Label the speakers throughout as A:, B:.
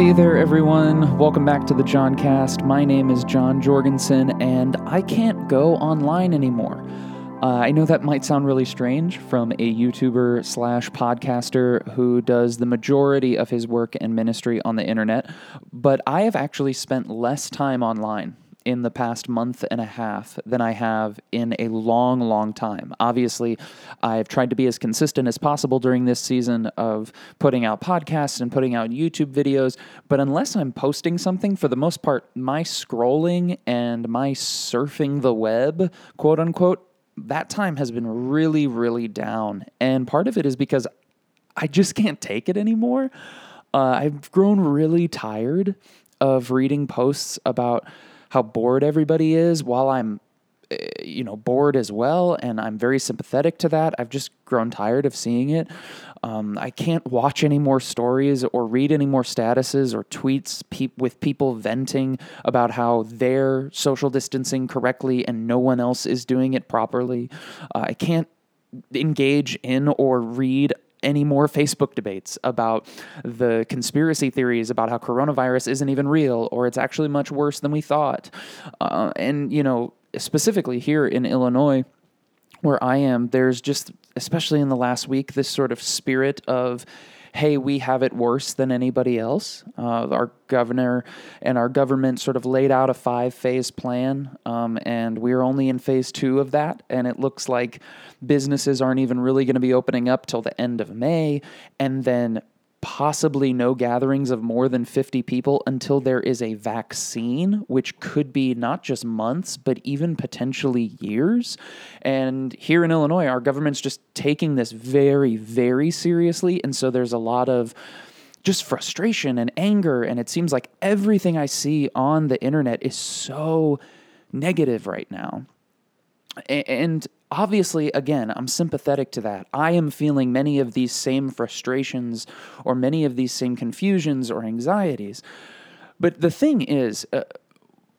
A: Hey there, everyone. Welcome back to the JonCast. My name is Jon Jorgenson, and I can't go online anymore. Uh, I know that might sound really strange from a YouTuber slash podcaster who does the majority of his work and ministry on the internet, but I have actually spent less time online in the past month and a half than I have in a long, long time. Obviously, I've tried to be as consistent as possible during this season of putting out podcasts and putting out YouTube videos, but unless I'm posting something, for the most part, my scrolling and my surfing the web, quote unquote, that time has been really, really down. And part of it is because I just can't take it anymore. Uh, I've grown really tired of reading posts about how bored everybody is while I'm eh, you know bored as well and i'm very sympathetic to that. I've just grown tired of seeing it. Um, i can't watch any more stories or read any more statuses or tweets pe- with people venting about how they're social distancing correctly and no one else is doing it properly. Uh, i can't engage in or read any more Facebook debates about the conspiracy theories about how coronavirus isn't even real or it's actually much worse than we thought. Uh, and, you know, specifically here in Illinois, where I am, there's just, especially in the last week, this sort of spirit of, hey, we have it worse than anybody else. Uh, our governor and our government sort of laid out a five phase plan, um, and we're only in phase two of that. And it looks like businesses aren't even really going to be opening up till the end of May. And then possibly no gatherings of more than 50 people until there is a vaccine, which could be not just months, but even potentially years. And here in Illinois, our government's just taking this very, very seriously. And so there's a lot of just frustration and anger. And it seems like everything I see on the internet is so negative right now. And obviously, again, I'm sympathetic to that. I am feeling many of these same frustrations or many of these same confusions or anxieties. But the thing is, uh,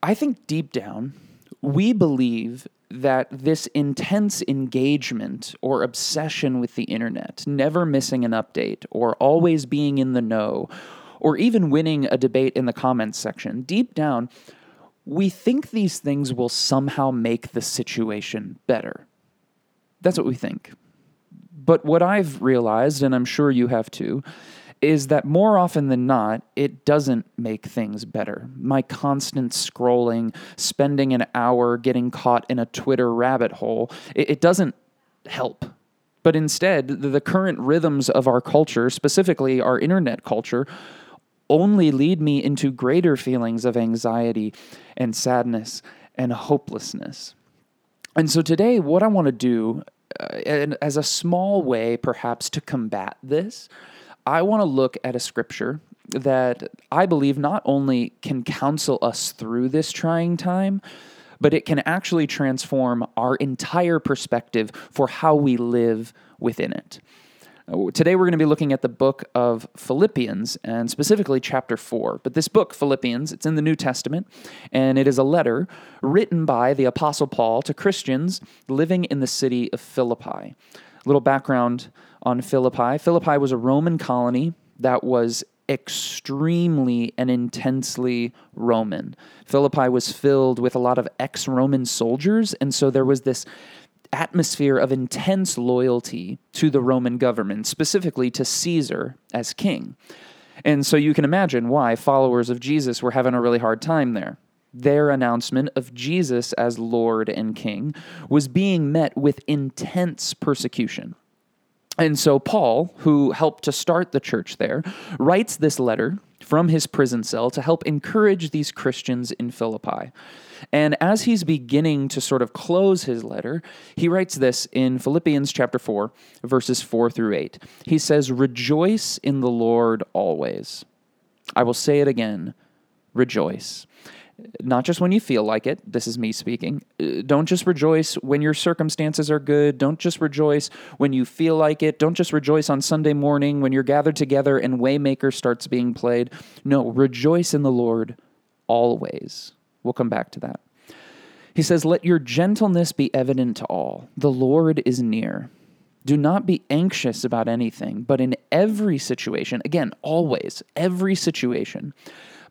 A: I think deep down, we believe that this intense engagement or obsession with the internet, never missing an update or always being in the know, or even winning a debate in the comments section, deep down, we think these things will somehow make the situation better. That's what we think. But what I've realized, and I'm sure you have too, is that more often than not, it doesn't make things better. My constant scrolling, spending an hour getting caught in a Twitter rabbit hole, it, it doesn't help. But instead, the current rhythms of our culture, specifically our internet culture, only lead me into greater feelings of anxiety and sadness and hopelessness. And so today, what I want to do, uh, as a small way perhaps to combat this, I want to look at a scripture that I believe not only can counsel us through this trying time, but it can actually transform our entire perspective for how we live within it. Uh, today, we're going to be looking at the book of Philippians, and specifically chapter 4. But this book, Philippians, it's in the New Testament, and it is a letter written by the Apostle Paul to Christians living in the city of Philippi. A little background on Philippi Philippi was a Roman colony that was extremely and intensely Roman. Philippi was filled with a lot of ex Roman soldiers, and so there was this atmosphere of intense loyalty to the Roman government, specifically to Caesar as king. And so you can imagine why followers of Jesus were having a really hard time there. Their announcement of Jesus as Lord and King was being met with intense persecution. And so Paul, who helped to start the church there, writes this letter from his prison cell to help encourage these Christians in Philippi. And as he's beginning to sort of close his letter, he writes this in Philippians chapter 4, verses 4 through 8. He says, Rejoice in the Lord always. I will say it again rejoice. Not just when you feel like it. This is me speaking. Uh, don't just rejoice when your circumstances are good. Don't just rejoice when you feel like it. Don't just rejoice on Sunday morning when you're gathered together and Waymaker starts being played. No, rejoice in the Lord always. We'll come back to that. He says, Let your gentleness be evident to all. The Lord is near. Do not be anxious about anything, but in every situation, again, always, every situation,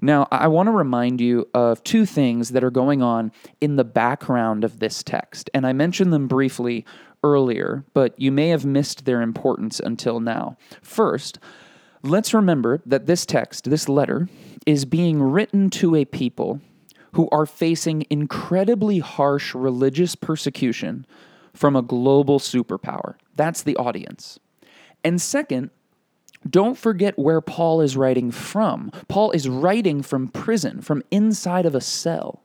A: Now, I want to remind you of two things that are going on in the background of this text, and I mentioned them briefly earlier, but you may have missed their importance until now. First, let's remember that this text, this letter, is being written to a people who are facing incredibly harsh religious persecution from a global superpower. That's the audience. And second, don't forget where Paul is writing from. Paul is writing from prison, from inside of a cell.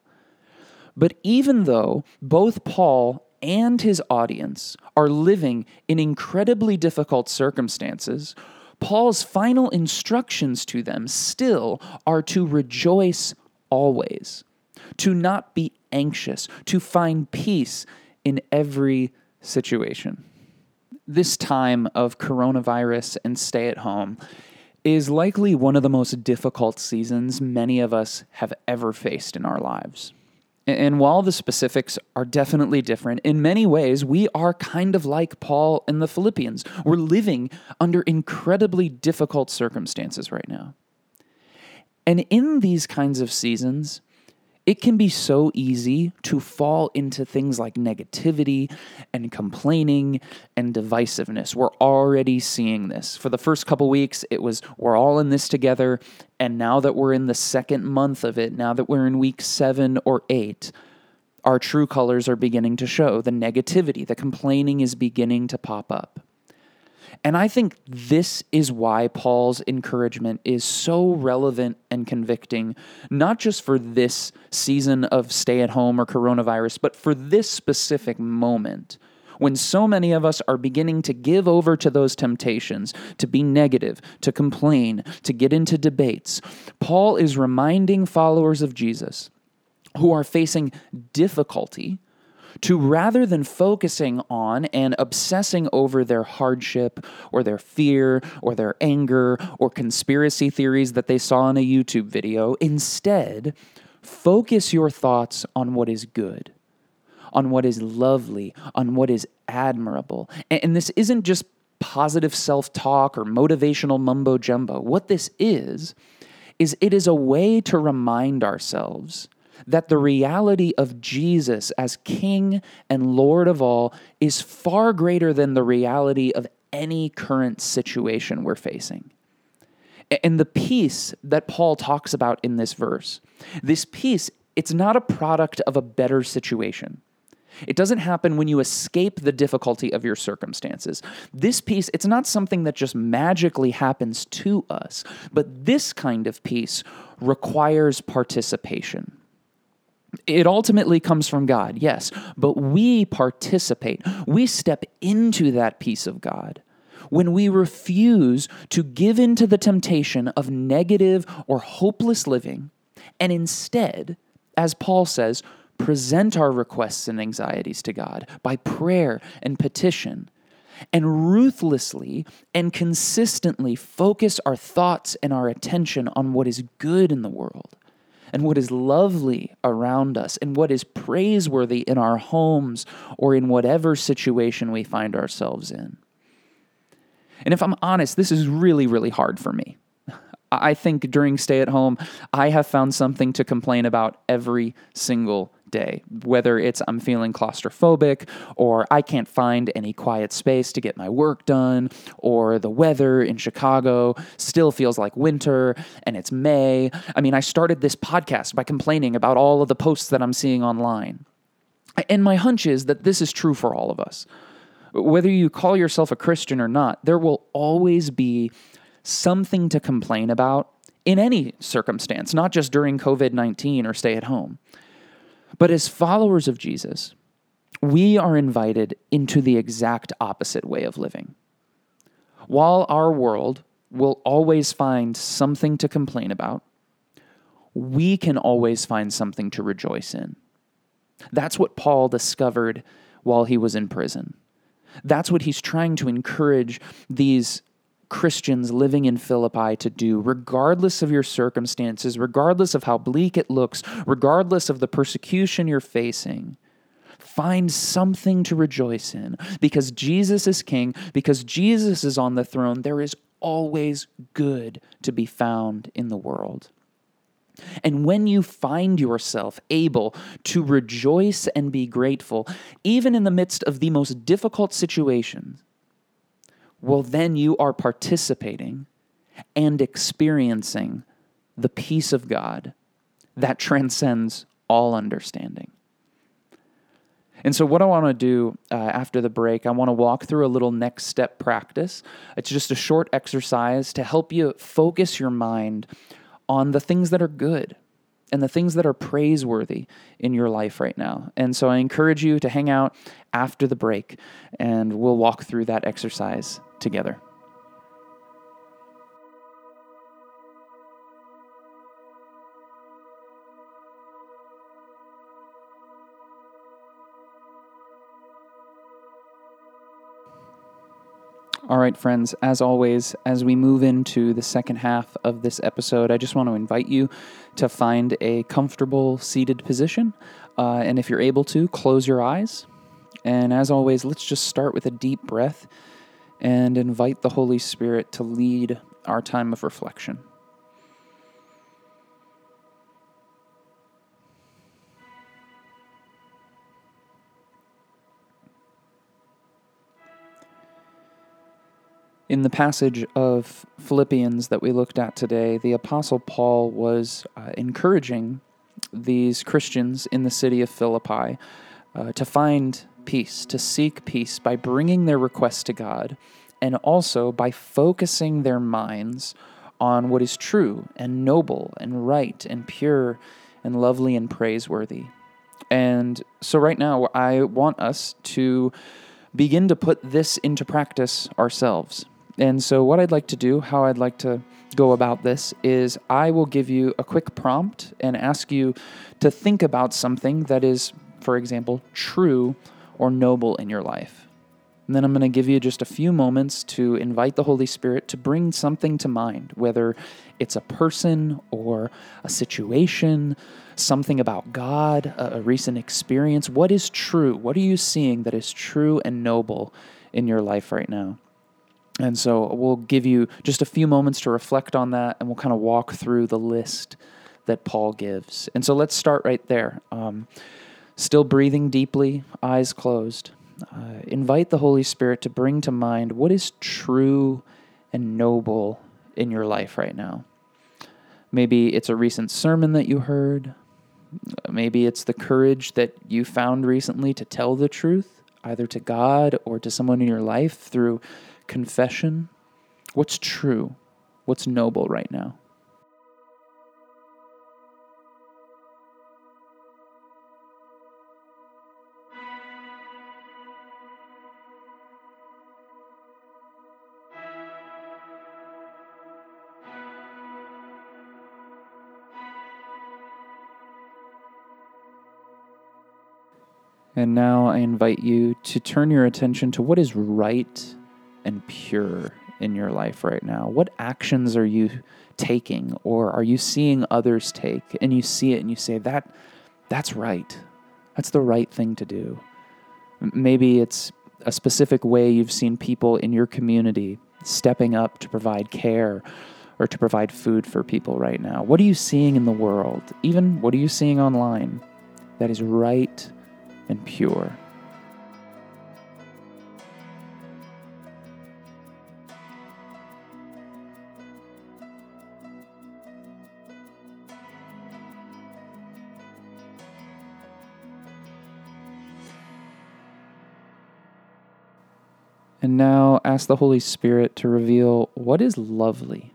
A: But even though both Paul and his audience are living in incredibly difficult circumstances, Paul's final instructions to them still are to rejoice always, to not be anxious, to find peace in every situation this time of coronavirus and stay at home is likely one of the most difficult seasons many of us have ever faced in our lives. And while the specifics are definitely different, in many ways, we are kind of like Paul and the Philippians. We're living under incredibly difficult circumstances right now. And in these kinds of seasons, it can be so easy to fall into things like negativity and complaining and divisiveness. We're already seeing this. For the first couple weeks, it was we're all in this together. And now that we're in the second month of it, now that we're in week seven or eight, our true colors are beginning to show. The negativity, the complaining is beginning to pop up. And I think this is why Paul's encouragement is so relevant and convicting, not just for this season of stay at home or coronavirus, but for this specific moment when so many of us are beginning to give over to those temptations, to be negative, to complain, to get into debates. Paul is reminding followers of Jesus who are facing difficulty to rather than focusing on and obsessing over their hardship or their fear or their anger or conspiracy theories that they saw in a YouTube video, instead, focus your thoughts on what is good, on what is lovely, on what is admirable. And, this isn't just positive self talk or motivational mumbo jumbo. What this is, is it is a way to remind ourselves that the reality of Jesus as King and Lord of all is far greater than the reality of any current situation we're facing. And the peace that Paul talks about in this verse, this peace, it's not a product of a better situation. It doesn't happen when you escape the difficulty of your circumstances. This peace, it's not something that just magically happens to us, but this kind of peace requires participation. It ultimately comes from God, yes, but we participate. We step into that peace of God when we refuse to give in to the temptation of negative or hopeless living and instead, as Paul says, present our requests and anxieties to God by prayer and petition and ruthlessly and consistently focus our thoughts and our attention on what is good in the world and what is lovely around us and what is praiseworthy in our homes or in whatever situation we find ourselves in. And if I'm honest, this is really, really hard for me. I think during stay at home, I have found something to complain about every single day, whether it's I'm feeling claustrophobic or I can't find any quiet space to get my work done, or the weather in Chicago still feels like winter and it's May. I mean, I started this podcast by complaining about all of the posts that I'm seeing online. And my hunch is that this is true for all of us. Whether you call yourself a Christian or not, there will always be something to complain about in any circumstance, not just during COVID 19 or stay at home. But as followers of Jesus, we are invited into the exact opposite way of living. While our world will always find something to complain about, we can always find something to rejoice in. That's what Paul discovered while he was in prison. That's what he's trying to encourage these Christians living in Philippi to do, regardless of your circumstances, regardless of how bleak it looks, regardless of the persecution you're facing. Find something to rejoice in because Jesus is king, because Jesus is on the throne. There is always good to be found in the world. And when you find yourself able to rejoice and be grateful, even in the midst of the most difficult situations, well, then you are participating and experiencing the peace of God that transcends all understanding. And so, what I want to do uh, after the break, I want to walk through a little next step practice. It's just a short exercise to help you focus your mind on the things that are good and the things that are praiseworthy in your life right now. And so, I encourage you to hang out after the break and we'll walk through that exercise together. All right, friends, as always, as we move into the second half of this episode, I just want to invite you to find a comfortable seated position. Uh, and if you're able to, close your eyes. And as always, let's just start with a deep breath and invite the Holy Spirit to lead our time of reflection. In the passage of Philippians that we looked at today, the Apostle Paul was uh, encouraging these Christians in the city of Philippi uh, to find peace, to seek peace by bringing their request to God, and also by focusing their minds on what is true and noble and right and pure and lovely and praiseworthy. And so, right now, I want us to begin to put this into practice ourselves. And so, what I'd like to do, how I'd like to go about this, is I will give you a quick prompt and ask you to think about something that is, for example, true or noble in your life. And then I'm going to give you just a few moments to invite the Holy Spirit to bring something to mind, whether it's a person or a situation, something about God, a, a recent experience. What is true? What are you seeing that is true and noble in your life right now? And so we'll give you just a few moments to reflect on that, and we'll kind of walk through the list that Paul gives. And so let's start right there. Um, still breathing deeply, eyes closed. Uh, invite the Holy Spirit to bring to mind what is true and noble in your life right now. Maybe it's a recent sermon that you heard. Maybe it's the courage that you found recently to tell the truth, either to God or to someone in your life through confession, what's true, what's noble right now. And now I invite you to turn your attention to what is right and pure in your life right now? What actions are you taking or are you seeing others take and you see it and you say that that's right. That's the right thing to do. Maybe it's a specific way you've seen people in your community stepping up to provide care or to provide food for people right now. What are you seeing in the world? Even what are you seeing online that is right and pure? And now ask the Holy Spirit to reveal what is lovely.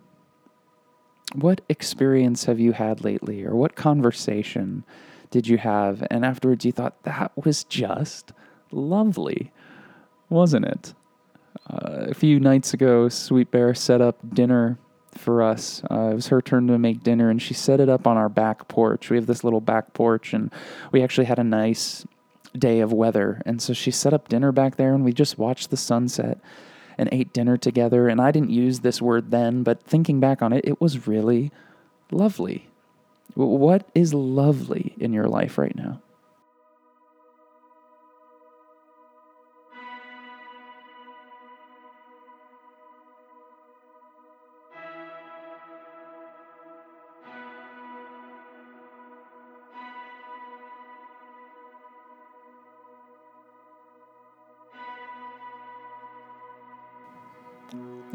A: What experience have you had lately, or what conversation did you have? And afterwards you thought, that was just lovely, wasn't it? Uh, a few nights ago, Sweet Bear set up dinner for us. Uh, it was her turn to make dinner, and she set it up on our back porch. We have this little back porch, and we actually had a nice day of weather. And so she set up dinner back there, and we just watched the sunset and ate dinner together. And I didn't use this word then, but thinking back on it, it was really lovely. What is lovely in your life right now?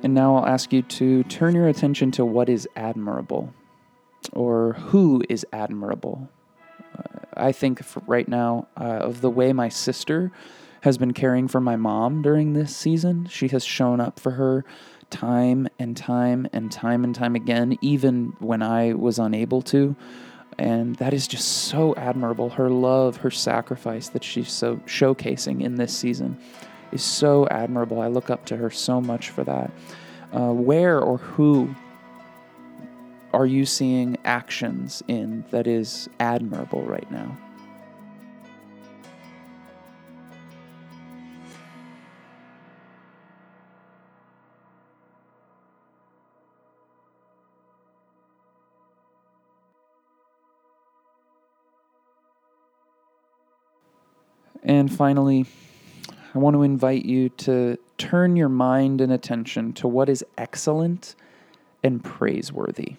A: And now I'll ask you to turn your attention to what is admirable or who is admirable. Uh, I think right now uh, of the way my sister has been caring for my mom during this season. She has shown up for her time and time and time and time again, even when I was unable to. And that is just so admirable. Her love, her sacrifice that she's so showcasing in this season is so admirable. I look up to her so much for that. Uh, where or who are you seeing actions in that is admirable right now? And finally, I want to invite you to turn your mind and attention to what is excellent and praiseworthy.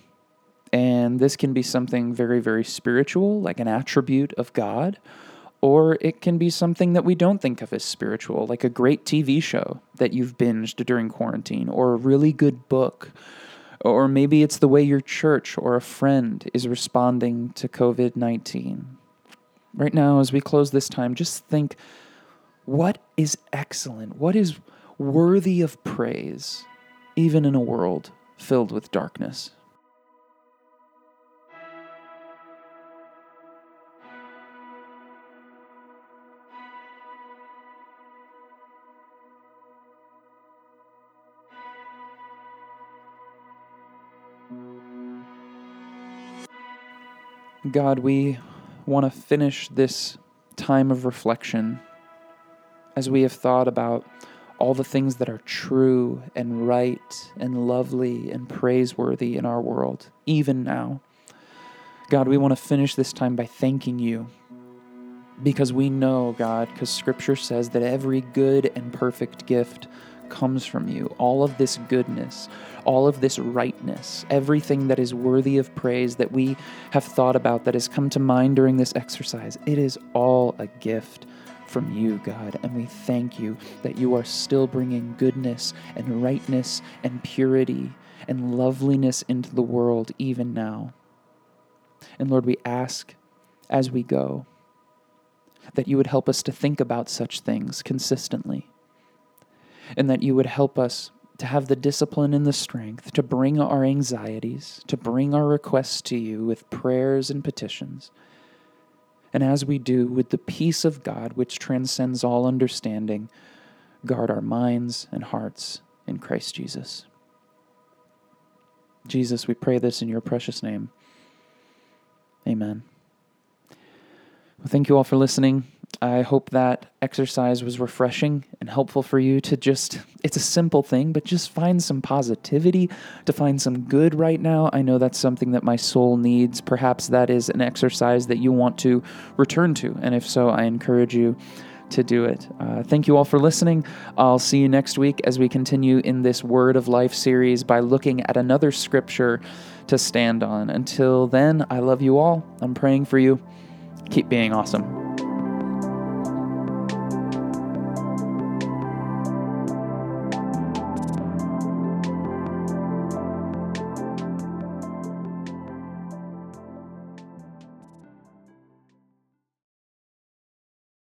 A: And this can be something very, very spiritual, like an attribute of God, or it can be something that we don't think of as spiritual, like a great TV show that you've binged during quarantine, or a really good book, or maybe it's the way your church or a friend is responding to COVID 19. Right now, as we close this time, just think what is excellent? What is worthy of praise, even in a world filled with darkness? God, we want to finish this time of reflection as we have thought about all the things that are true and right and lovely and praiseworthy in our world, even now. God, we want to finish this time by thanking you because we know, God, because Scripture says that every good and perfect gift comes from you. All of this goodness, all of this rightness, everything that is worthy of praise that we have thought about, that has come to mind during this exercise, it is all a gift from you, God, and we thank you that you are still bringing goodness and rightness and purity and loveliness into the world even now. And Lord, we ask as we go that you would help us to think about such things consistently, and that you would help us to have the discipline and the strength to bring our anxieties, to bring our requests to you with prayers and petitions and as we do, with the peace of God, which transcends all understanding, guard our minds and hearts in Christ Jesus. Jesus, we pray this in your precious name. Amen. Well, thank you all for listening. I hope that exercise was refreshing and helpful for you to just, it's a simple thing, but just find some positivity, to find some good right now. I know that's something that my soul needs. Perhaps that is an exercise that you want to return to. And if so, I encourage you to do it. Uh, thank you all for listening. I'll see you next week as we continue in this Word of Life series by looking at another scripture to stand on. Until then, I love you all. I'm praying for you. Keep being awesome.